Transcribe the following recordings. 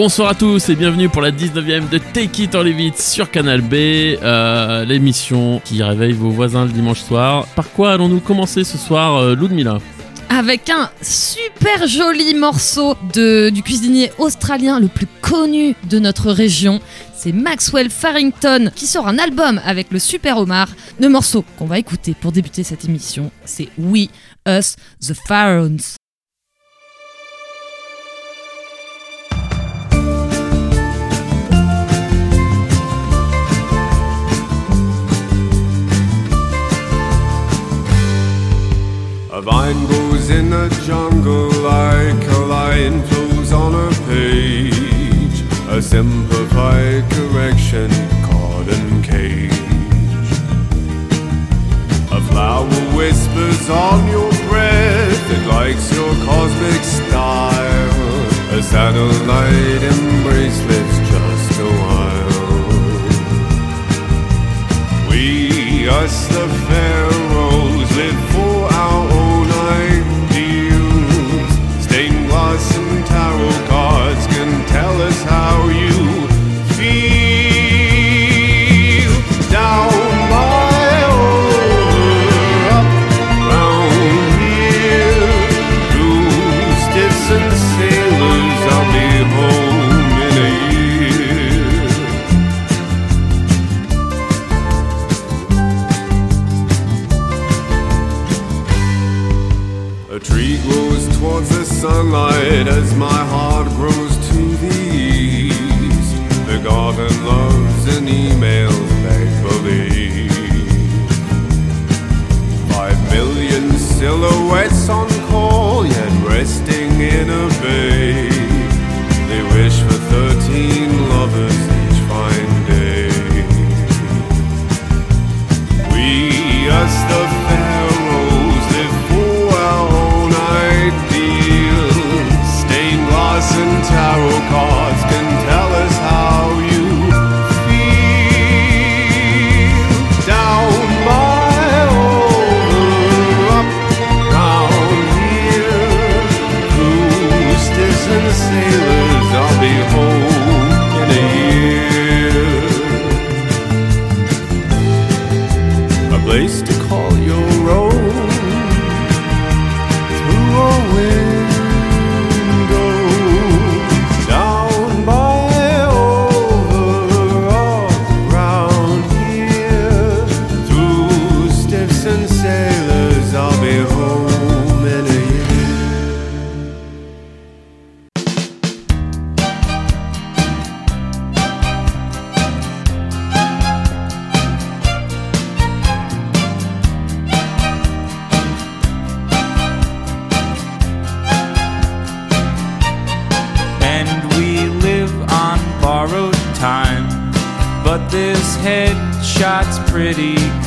Bonsoir à tous et bienvenue pour la 19ème de Take It or Leave sur Canal B, euh, l'émission qui réveille vos voisins le dimanche soir. Par quoi allons-nous commencer ce soir, euh, Ludmilla avec un super joli morceau du cuisinier australien le plus connu de notre région. C'est Maxwell Farrington qui sort un album avec le Super Omar. Le morceau qu'on va écouter pour débuter cette émission, c'est We, Us, The Pharaohs. A vine grows in the jungle like a lion flows on a page. A simplified correction, cotton cage. A flower whispers on your breath, it likes your cosmic style. A satellite embracelets just a while. We, us the pharaohs,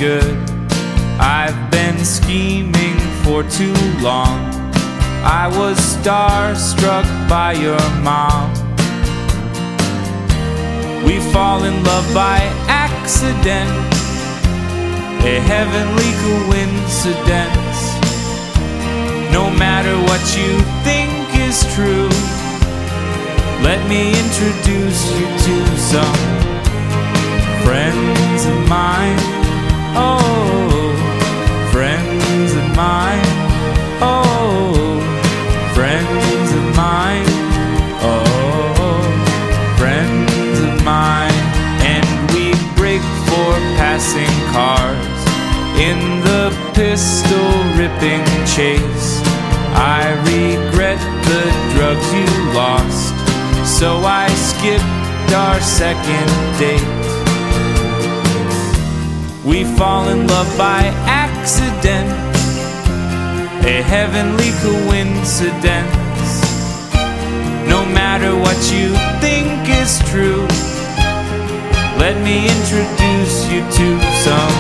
good. I've been scheming for too long. I was starstruck by your mom. We fall in love by accident, a heavenly coincidence. No matter what you think is true, let me introduce you to some friends of mine. Oh, friends of mine. Oh, friends of mine. Oh, friends of mine. And we break for passing cars in the pistol ripping chase. I regret the drugs you lost, so I skipped our second date. We fall in love by accident, a heavenly coincidence. No matter what you think is true, let me introduce you to some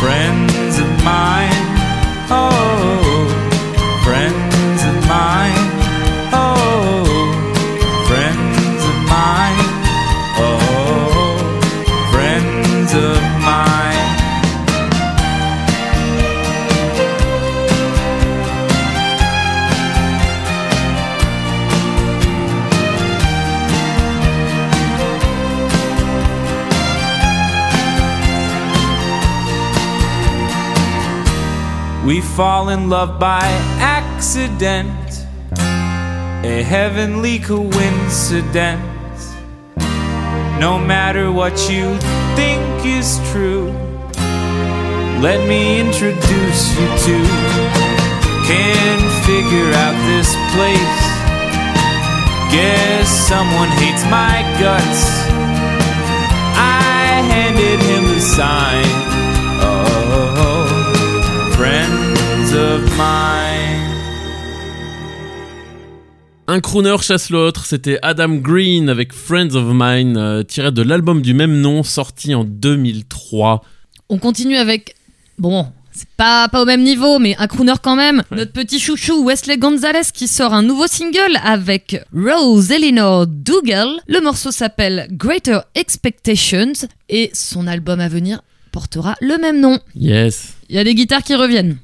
friends of mine. Fall in love by accident, a heavenly coincidence. No matter what you think is true, let me introduce you to. Can't figure out this place. Guess someone hates my guts. I handed him the sign. Of mine. Un crooner chasse l'autre, c'était Adam Green avec Friends of Mine, euh, tiré de l'album du même nom, sorti en 2003. On continue avec. Bon, c'est pas, pas au même niveau, mais un crooner quand même. Ouais. Notre petit chouchou Wesley Gonzalez qui sort un nouveau single avec Rose Eleanor Dougal. Le morceau s'appelle Greater Expectations et son album à venir portera le même nom. Yes. Il y a des guitares qui reviennent.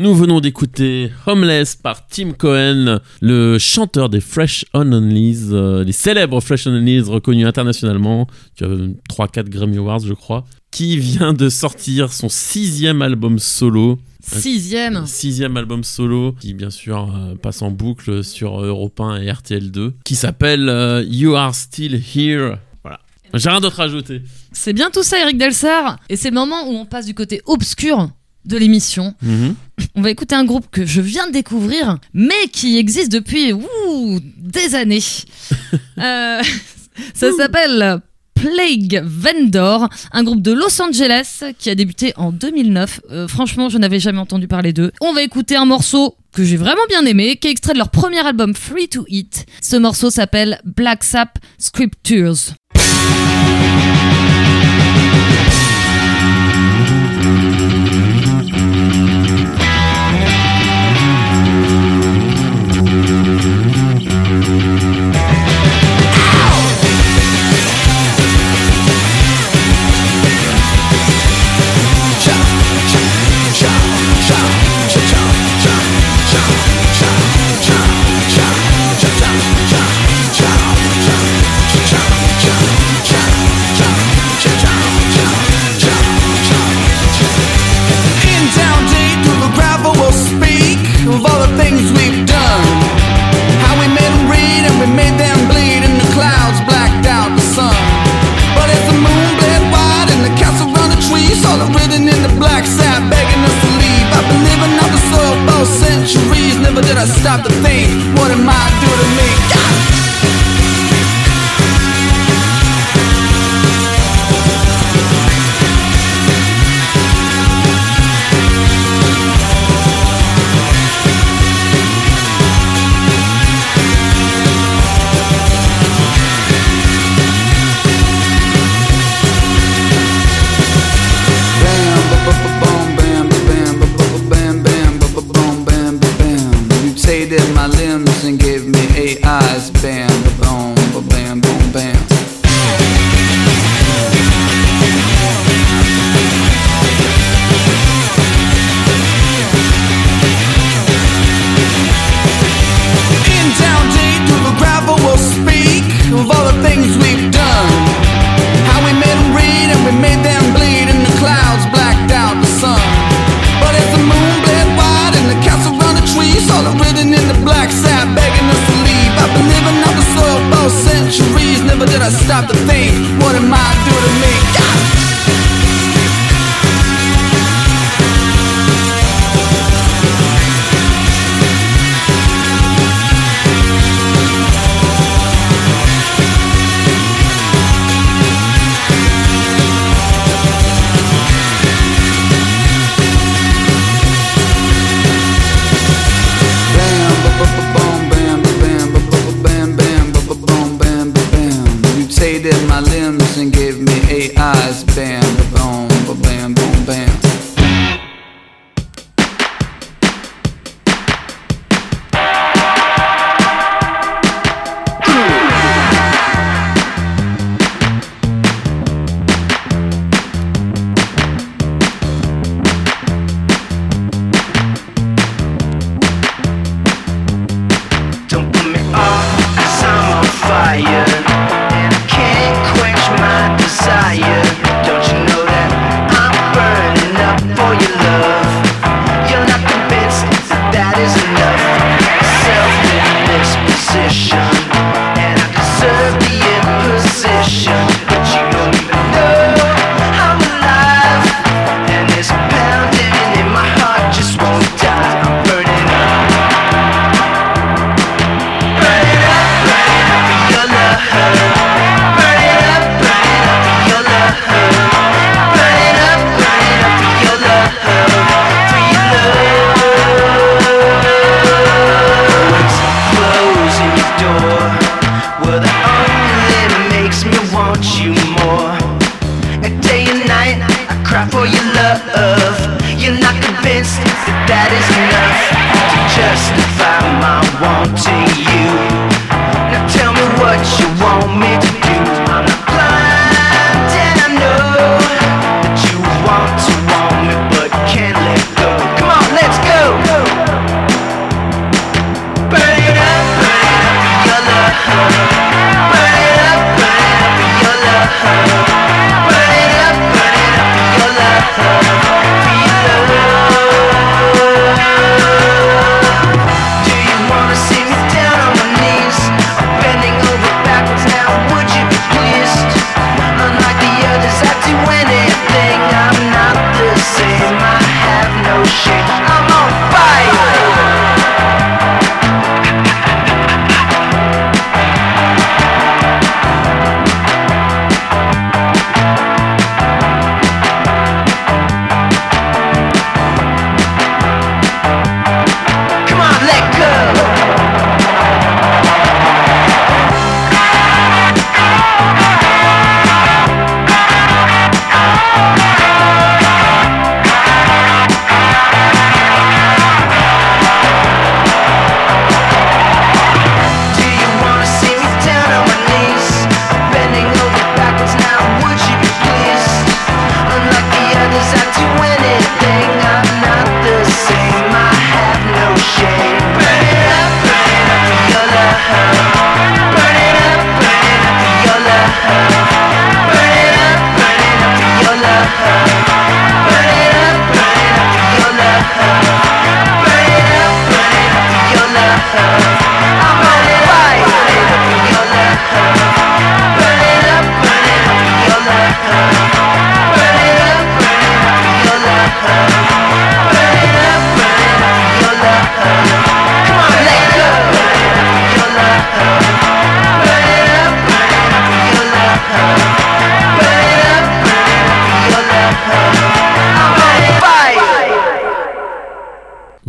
Nous venons d'écouter Homeless par Tim Cohen, le chanteur des Fresh On Onlys, euh, les célèbres Fresh On Onlys reconnus internationalement, qui a 3-4 Grammy Awards je crois, qui vient de sortir son sixième album solo. Sixième. Sixième album solo qui bien sûr euh, passe en boucle sur Europe 1 et RTL2 qui s'appelle euh, You Are Still Here. J'ai rien d'autre à ajouter. C'est bien tout ça, Eric Delsar. Et c'est le moment où on passe du côté obscur de l'émission. On va écouter un groupe que je viens de découvrir, mais qui existe depuis ouh, des années. Euh, ça s'appelle Plague Vendor, un groupe de Los Angeles qui a débuté en 2009. Euh, franchement, je n'avais jamais entendu parler d'eux. On va écouter un morceau que j'ai vraiment bien aimé, qui est extrait de leur premier album Free to Eat. Ce morceau s'appelle Black Sap Scriptures. Thank you. Limbs and gave me eight eyes. Bam, boom, bam, boom, bam.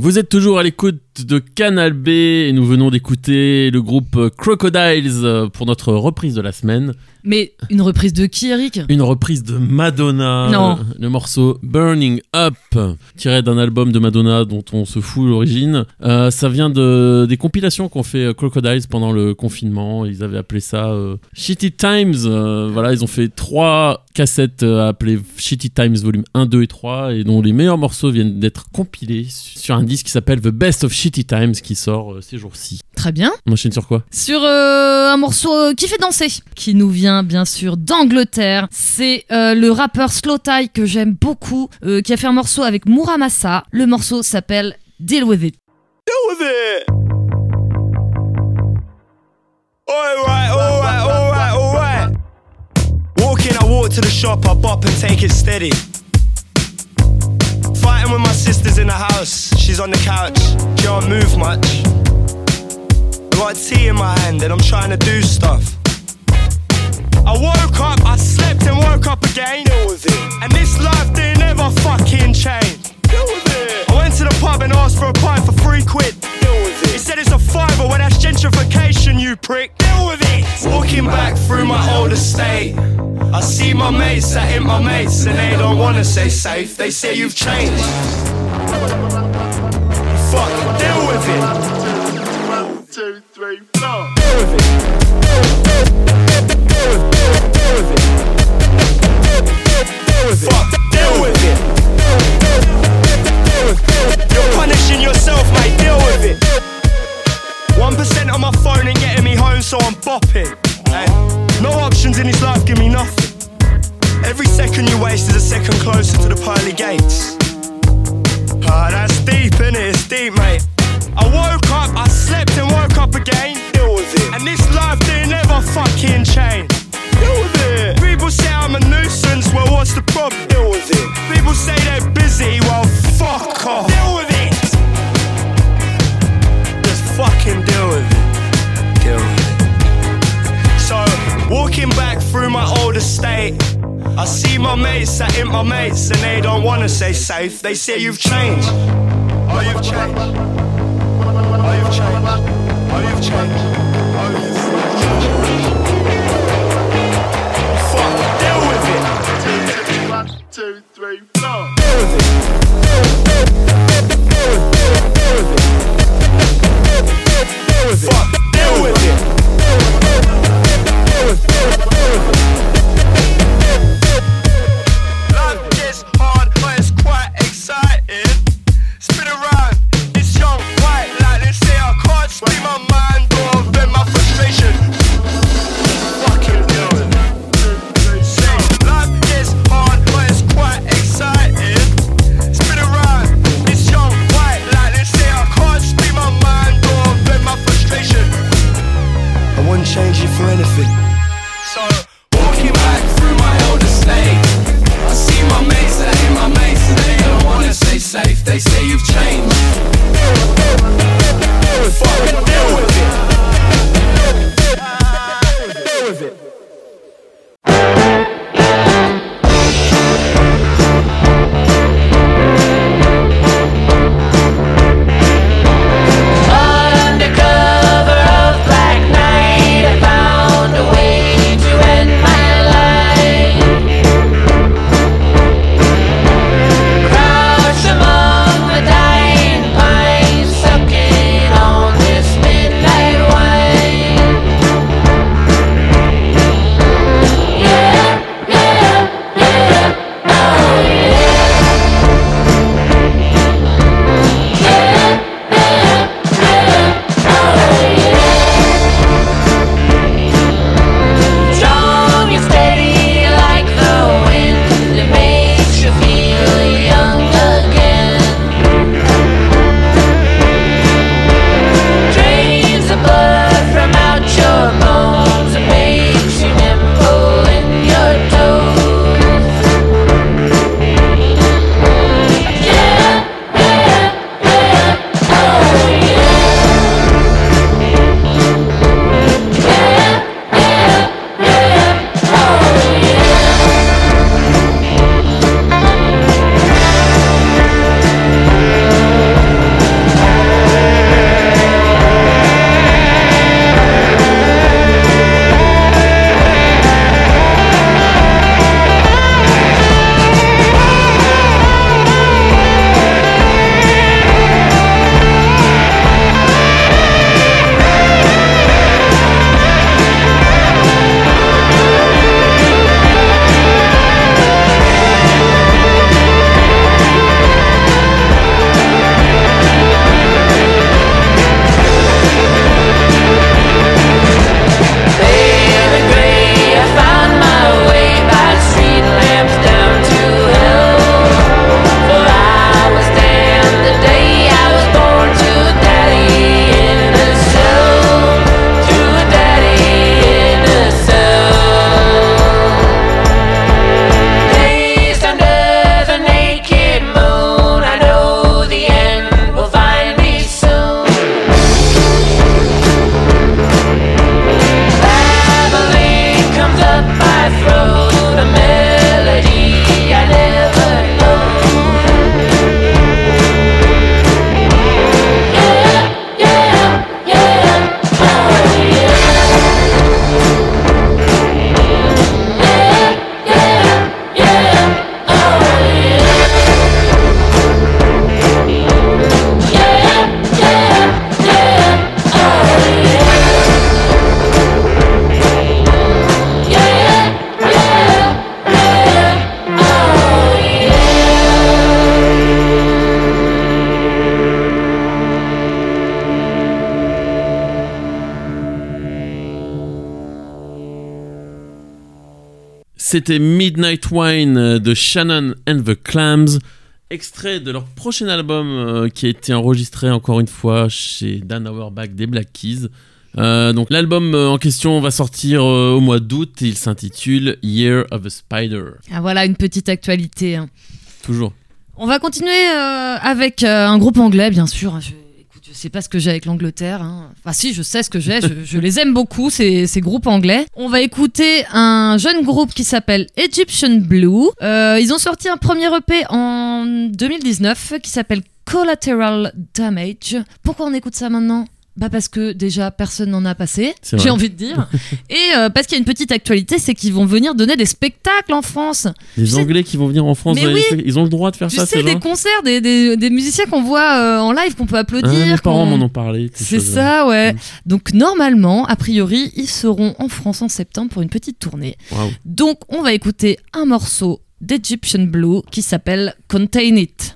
Vous êtes toujours à l'écoute de Canal B et nous venons d'écouter le groupe Crocodiles euh, pour notre reprise de la semaine. Mais une reprise de qui, Eric? Une reprise de Madonna. Non. euh, Le morceau Burning Up, tiré d'un album de Madonna dont on se fout l'origine. Euh, ça vient de, des compilations qu'ont fait euh, Crocodiles pendant le confinement. Ils avaient appelé ça euh, Shitty Times. Euh, voilà, ils ont fait trois cassettes euh, appelées Shitty Times volume 1, 2 et 3 et dont les meilleurs morceaux viennent d'être compilés sur un disque qui s'appelle The Best of Shitty Times qui sort euh, ces jours-ci. Très bien. On enchaîne sur quoi? Sur euh, un morceau euh, qui fait danser, qui nous vient bien sûr d'Angleterre. C'est euh, le rappeur Slow Tie que j'aime beaucoup, euh, qui a fait un morceau avec Muramasa. Le morceau s'appelle Deal With It. with it. Alright, alright, alright, alright. Walking, I walk to the shop, I bop and take it steady. Fighting with my sisters in the house, she's on the couch, can't move much. I got tea in my hand and I'm trying to do stuff. I woke up, I slept and woke up again. Deal with it. And this life didn't ever fucking change. Deal with it. I went to the pub and asked for a pint for three quid. Deal with it. He said it's a fiver, well that's gentrification, you prick. Deal with it. Walking back through my old estate. I see my mates that ain't my mates and they don't wanna say safe. They say you've changed. Fuck, deal with it. Two, three, four. Deal with it. Do with it what the fuck do with it fuck deal with it. You're punishing yourself, mate, deal with it. 1% on my phone ain't getting me home, so I'm bopping. Hey, no options in this life give me nothing. Every second you waste is a second closer to the pearly gates. Ah, that's deep, innit? It's deep, mate. I woke up, I slept and woke up again. Deal with it. And this life didn't ever fucking change. Deal with it. People say I'm a nuisance, well, what's the problem? Deal with it. People say they're busy, well, fuck off. Deal with it. Just fucking deal with it. Deal with it. So, walking back through my old estate. I see my mates that ain't my mates and they don't wanna say safe. They say you've changed. Oh, you've changed. Oh, you've changed. Oh, you've changed. Oh, you've Fuck, straight floor. C'était Midnight Wine de Shannon and the Clams, extrait de leur prochain album euh, qui a été enregistré encore une fois chez Dan Auerbach des Black Keys. Euh, donc l'album euh, en question va sortir euh, au mois d'août et il s'intitule Year of a Spider. Ah, voilà une petite actualité. hein. Toujours. On va continuer euh, avec euh, un groupe anglais, bien sûr. Je, écoute, je sais pas ce que j'ai avec l'Angleterre. hein. Enfin, si, je sais ce que j'ai. Je, les aime beaucoup, ces, ces groupes anglais. On va écouter un jeune groupe qui s'appelle Egyptian Blue. Euh, ils ont sorti un premier EP en 2019 qui s'appelle Collateral Damage. Pourquoi on écoute ça maintenant? Bah parce que déjà personne n'en a passé, j'ai envie de dire. Et euh, parce qu'il y a une petite actualité, c'est qu'ils vont venir donner des spectacles en France. Les Tu sais- Anglais qui vont venir en France, les oui. ils ont le droit de faire Tu ça, sais, ces des gens concerts, des, des, des musiciens qu'on voit euh, en live, qu'on peut Ah, applaudir. Mes parents m'en ont parlé. ces C'est ça, ouais. Mm. Donc normalement, a priori, ils seront en France en septembre pour une petite tournée. Donc on va écouter un morceau d'Egyptian Blue qui s'appelle Contain It.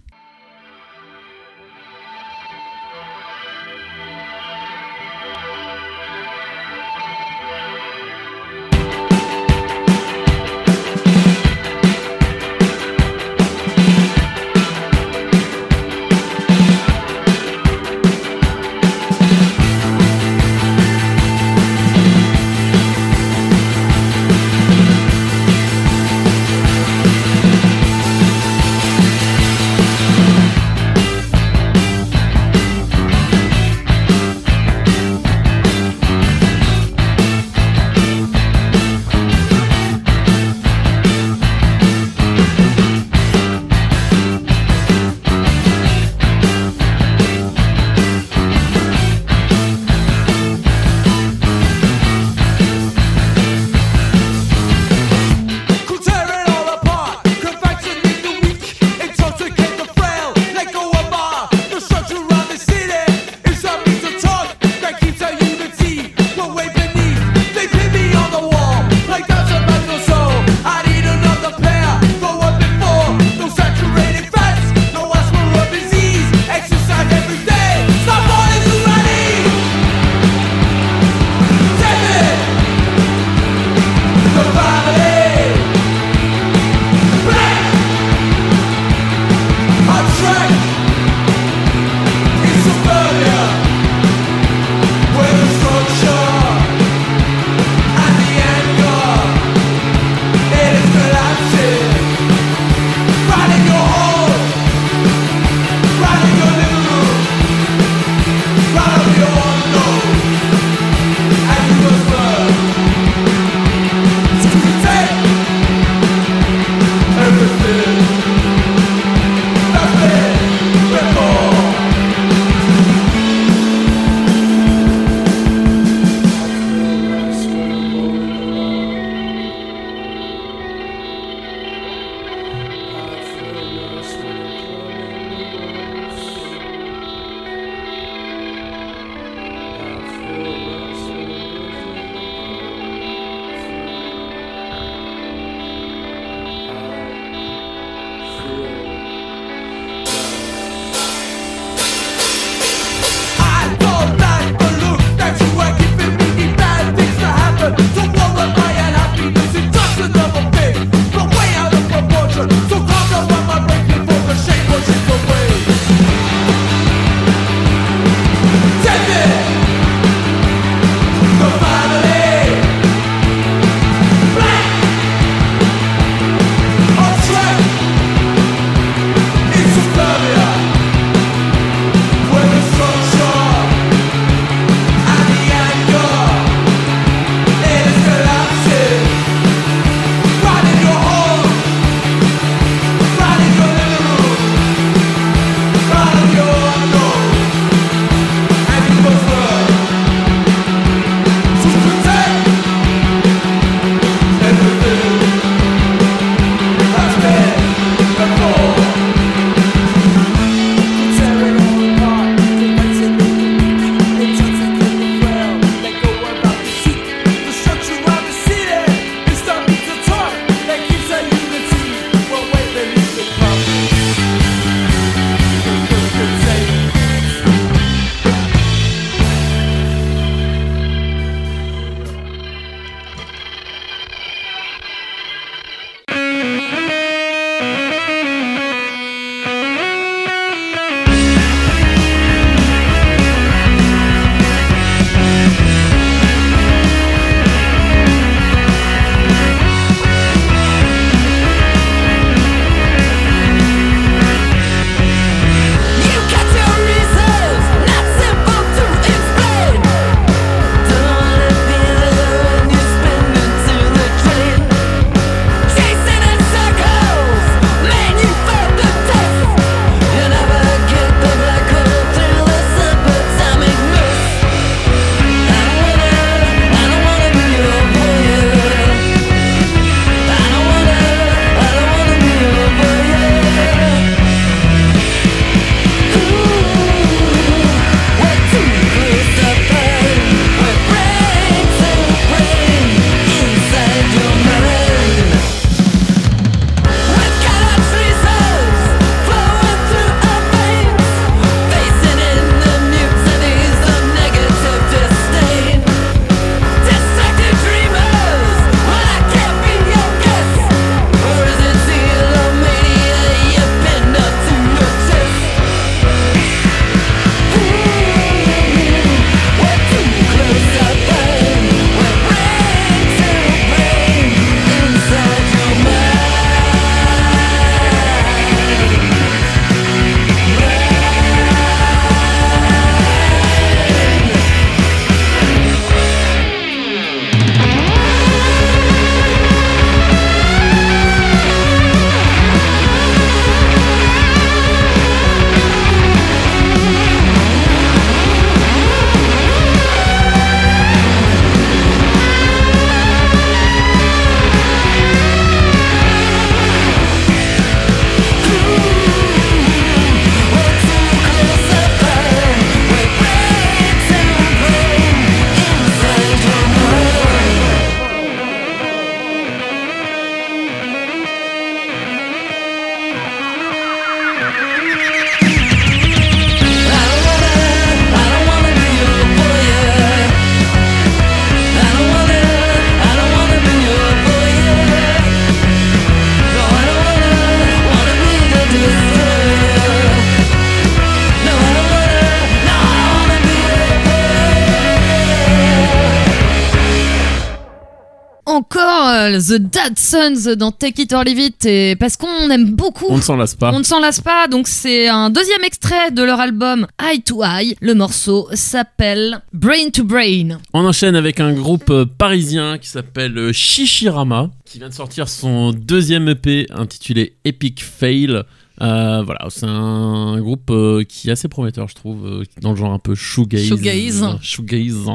Euh, The Dad Sons dans Take It or Leave It et parce qu'on aime beaucoup. On ne s'en lasse pas. On ne s'en lasse pas, donc c'est un deuxième extrait de leur album Eye to Eye. Le morceau s'appelle Brain to Brain. On enchaîne avec un groupe euh, parisien qui s'appelle euh, Shishirama, qui vient de sortir son deuxième EP intitulé Epic Fail. Euh, voilà, c'est un groupe euh, qui est assez prometteur, je trouve, euh, dans le genre un peu shoegaze. Shoegaze. Shoegaze.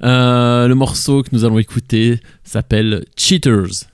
Le morceau que nous allons écouter s'appelle Cheaters.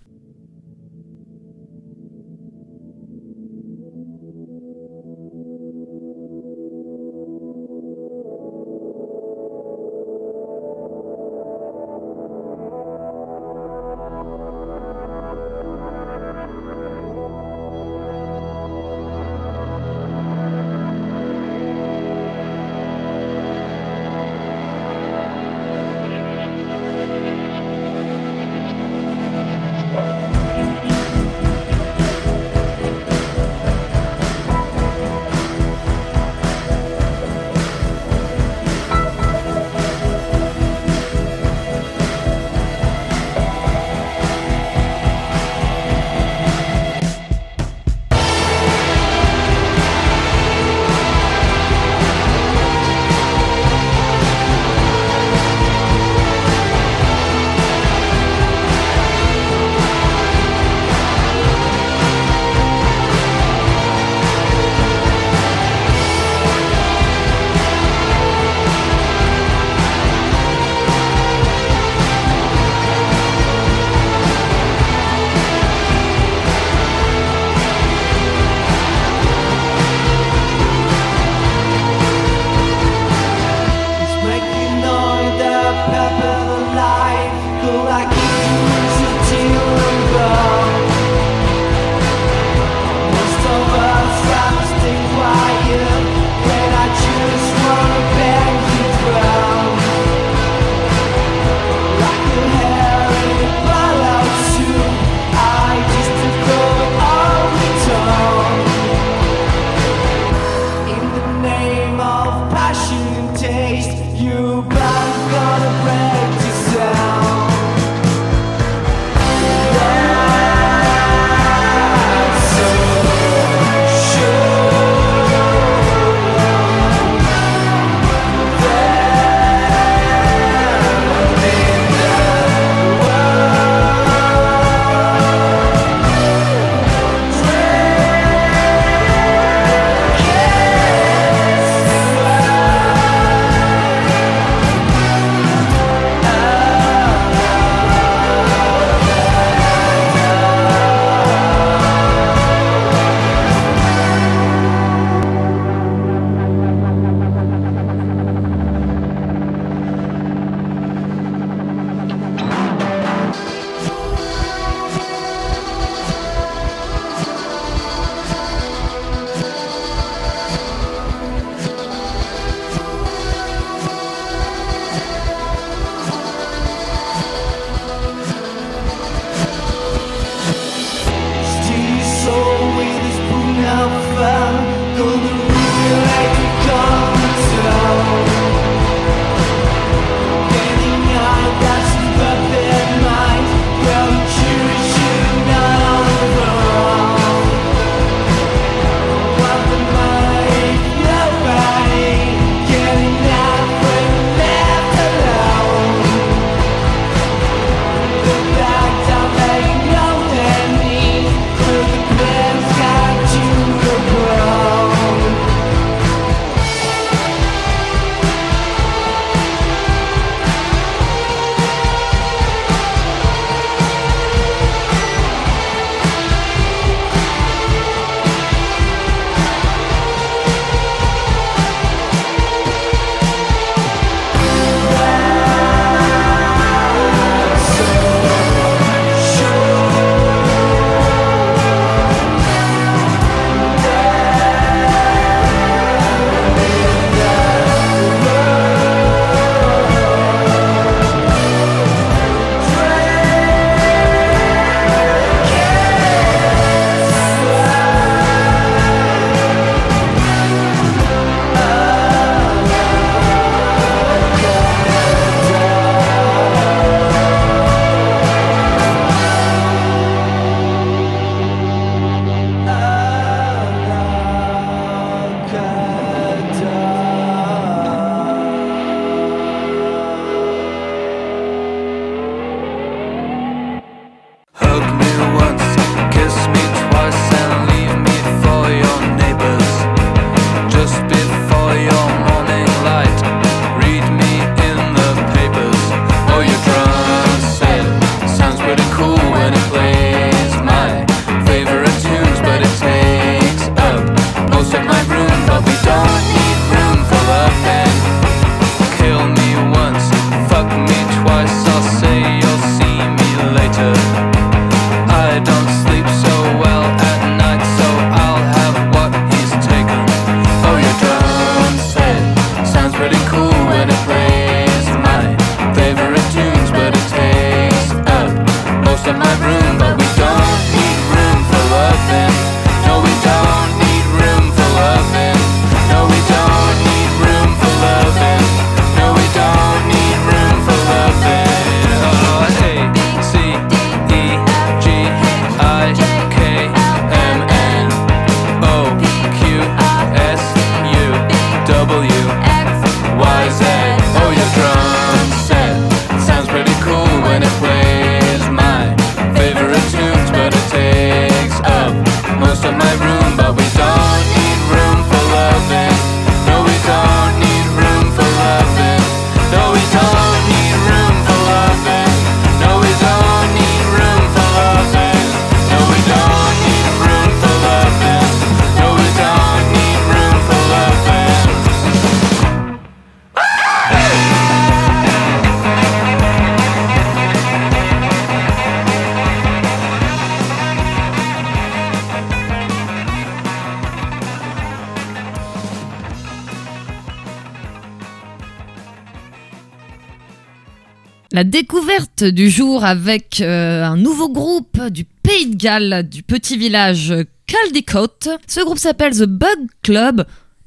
Découverte du jour avec euh, un nouveau groupe du Pays de Galles, du petit village Caldicot. Ce groupe s'appelle The Bug Club.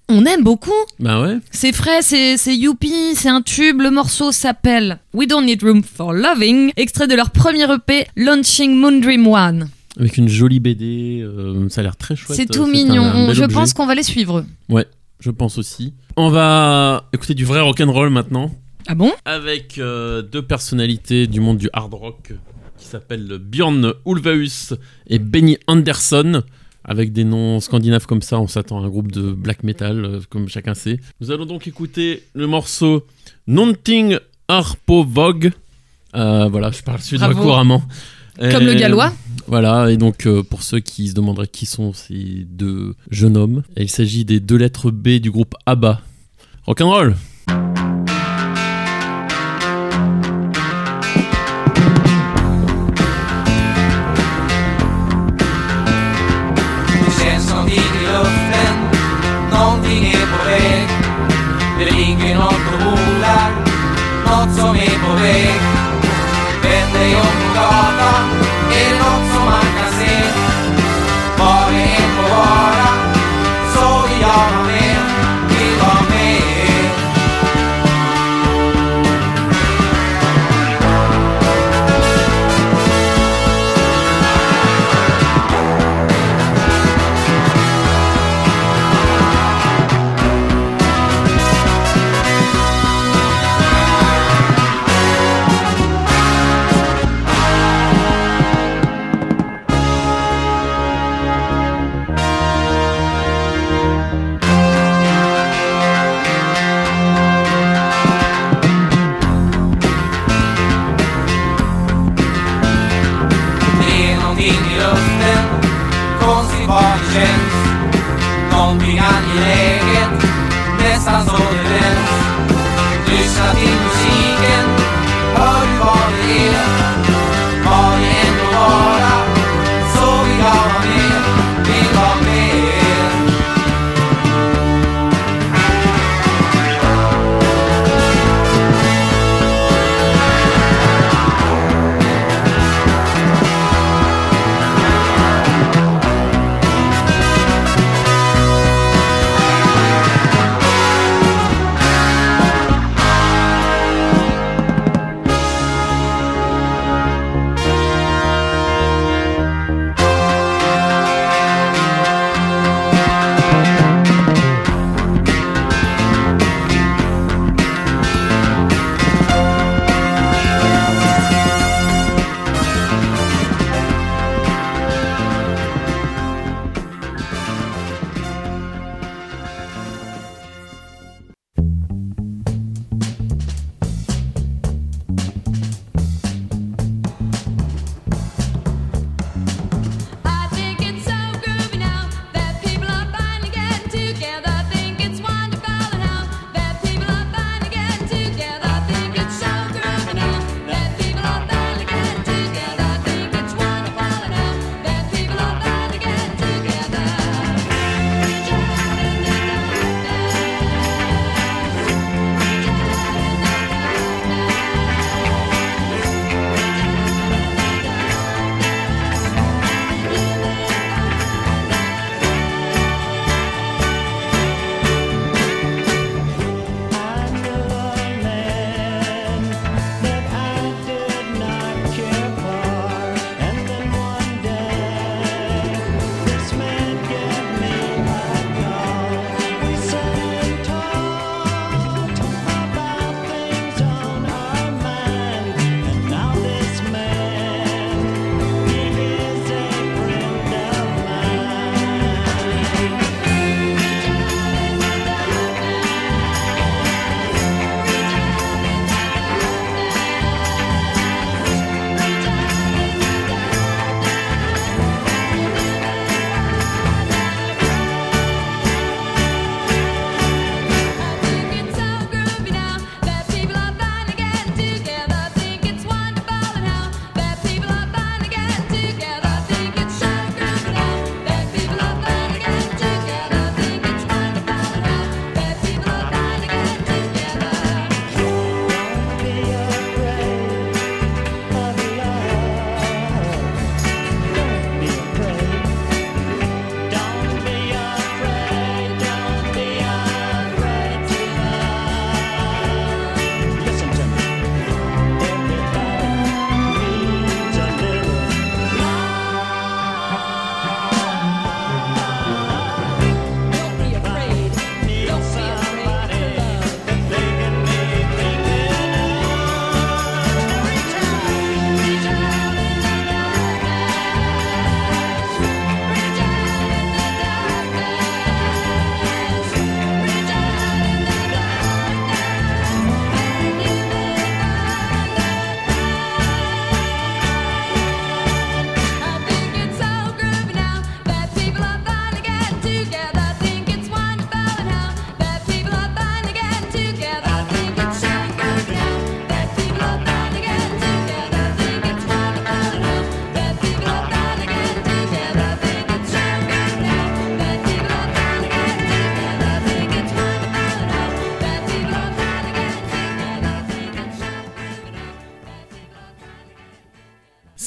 On aime beaucoup. Bah ouais. C'est frais, c'est c'est youpi, c'est un tube. Le morceau s'appelle We Don't Need Room for Loving, extrait de leur premier EP Launching Moondream One. Avec une jolie BD, euh, ça a l'air très chouette. C'est tout mignon. un Je objet. pense qu'on va les suivre. Je pense aussi. On va écouter du vrai rock'n'roll maintenant. Ah bon? Avec euh, deux personnalités du monde du hard rock qui s'appellent Björn Ulvaeus et Benny Anderson. Avec des noms scandinaves comme ça, on s'attend à un groupe de black metal, euh, comme chacun sait. Nous allons donc écouter le morceau Nonting Arpo Vogue. Euh, voilà, je parle suédois couramment. Comme le gallois Voilà, et donc euh, pour ceux qui se demanderaient qui sont ces deux jeunes hommes, il s'agit des deux lettres B du groupe ABBA. Rock'n'roll Det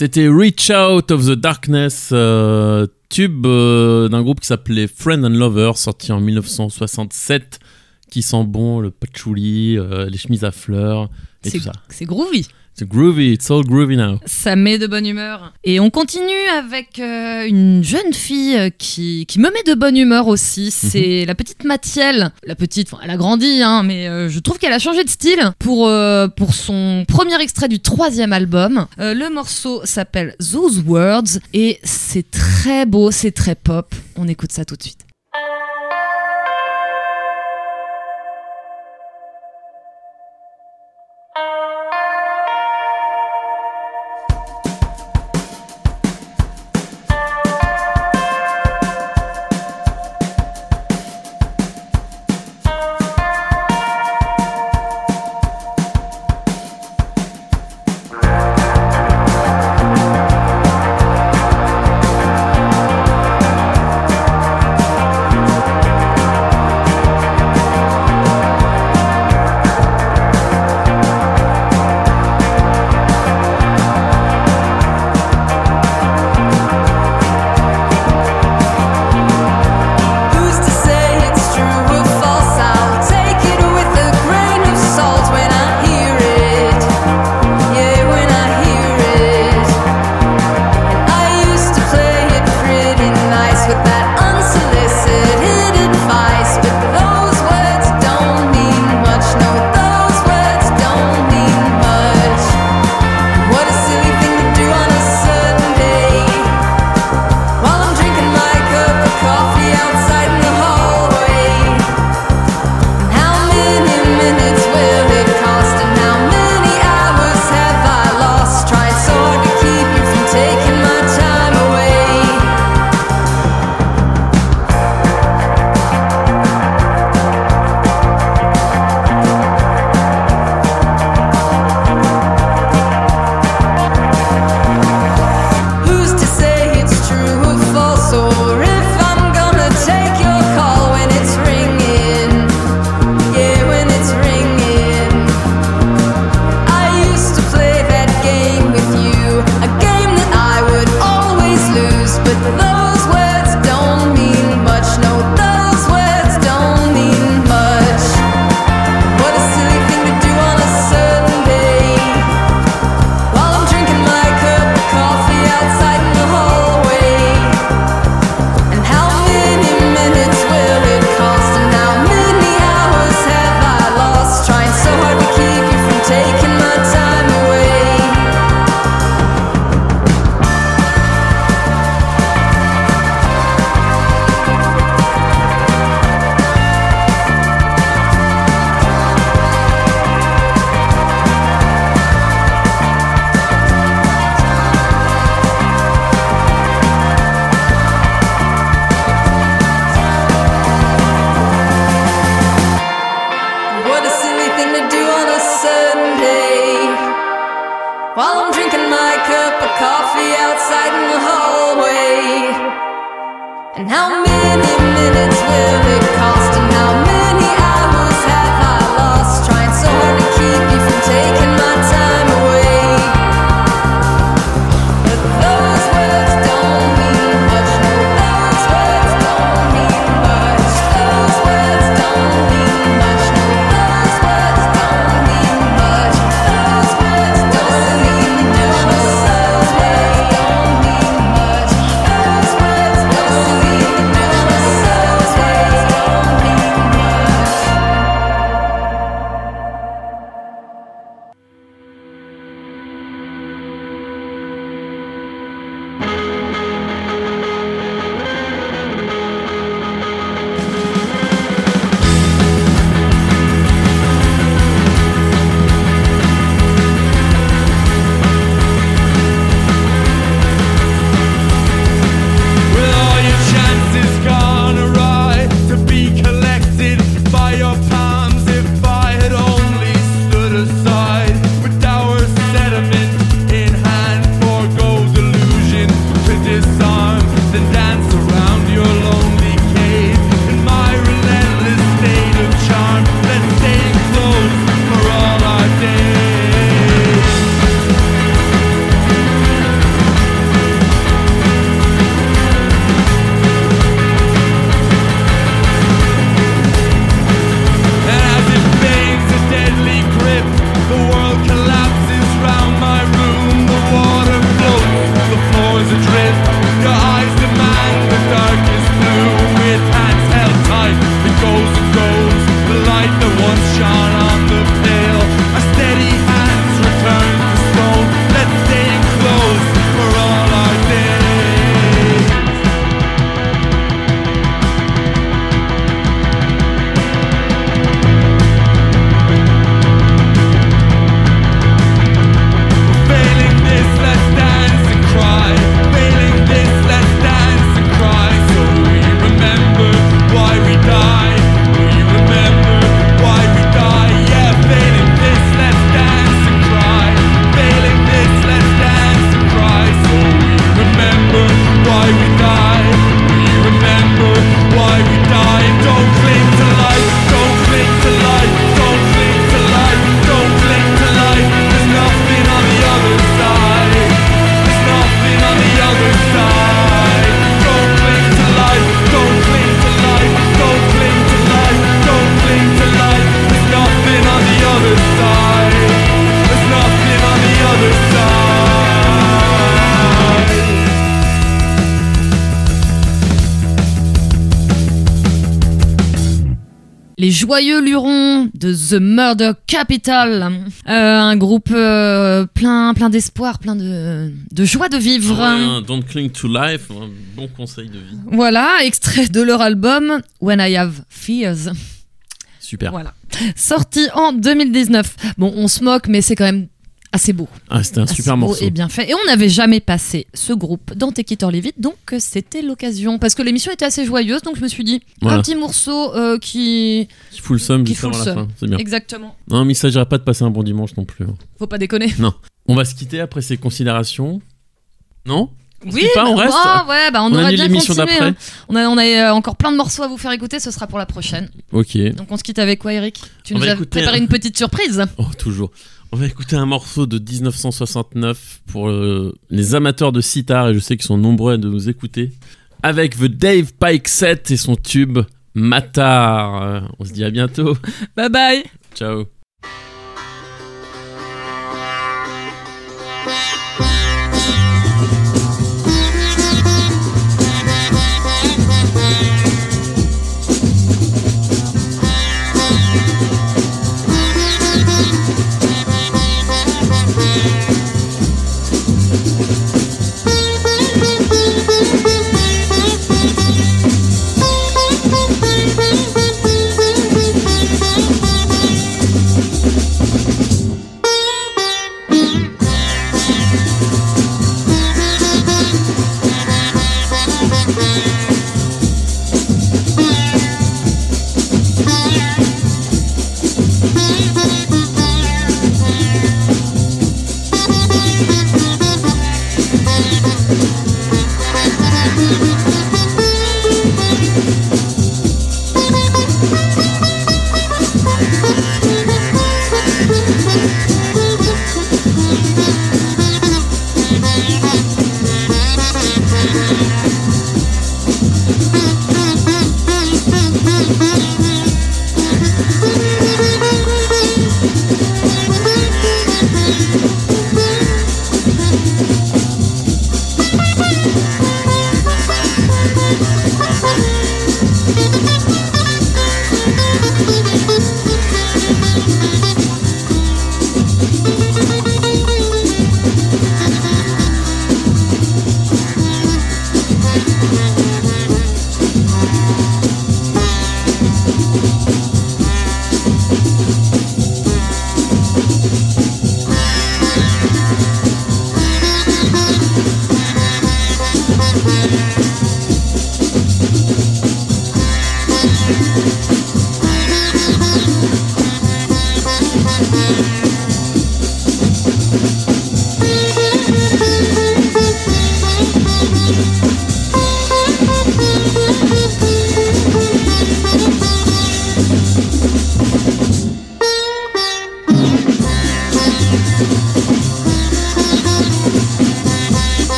C'était Reach Out of the Darkness, euh, tube euh, d'un groupe qui s'appelait Friend and Lover, sorti en 1967, qui sent bon le patchouli, euh, les chemises à fleurs et tout ça. C'est groovy. It's groovy, it's all groovy now. Ça met de bonne humeur. Et on continue avec euh, une jeune fille euh, qui, qui, me met de bonne humeur aussi. Mhm. C'est la petite Mathiel. La petite, elle a grandi, hein, mais euh, je trouve qu'elle a changé de style pour, pour son premier extrait du troisième album. le morceau s'appelle Those Words et c'est très beau, c'est très pop. On écoute ça tout de suite. Joyeux lurons de The Murder Capital. Euh, un groupe euh, plein, plein d'espoir, plein de, de joie de vivre. Ouais, Don't cling to life, un bon conseil de vie. Voilà, extrait de leur album When I Have Fears. Super. Voilà. Sorti en 2019. Bon, on se moque, mais c'est quand même assez beau. Ah, c'était un Assez super beau morceau. Et bien fait. Et on n'avait jamais passé ce groupe dans Take It or Leave It, donc euh, c'était l'occasion. Parce que l'émission était assez joyeuse, donc je me suis dit, Voilà. un petit morceau euh, qui. Qui fout le Qui juste avant la fin. C'est bien. Exactement. Non, mais il s'agirait pas de passer un bon dimanche non plus. hein. Faut pas déconner. On va se quitter après ces considérations. Non? On Oui, pas, on bah, reste? bah, ouais, bah on, On aurait bien continué. hein. On a, on a euh, encore plein de morceaux à vous faire écouter, ce sera pour la prochaine. Ok. Donc on se quitte avec quoi, Eric? Tu On nous as préparé un- une petite surprise? Oh, toujours. On va écouter un morceau de 1969 pour euh, les amateurs de sitar, et je sais qu'ils sont nombreux à nous écouter, avec The Dave Pike Set et son tube Matar. Euh, On se dit à bientôt. Bye bye. Ciao.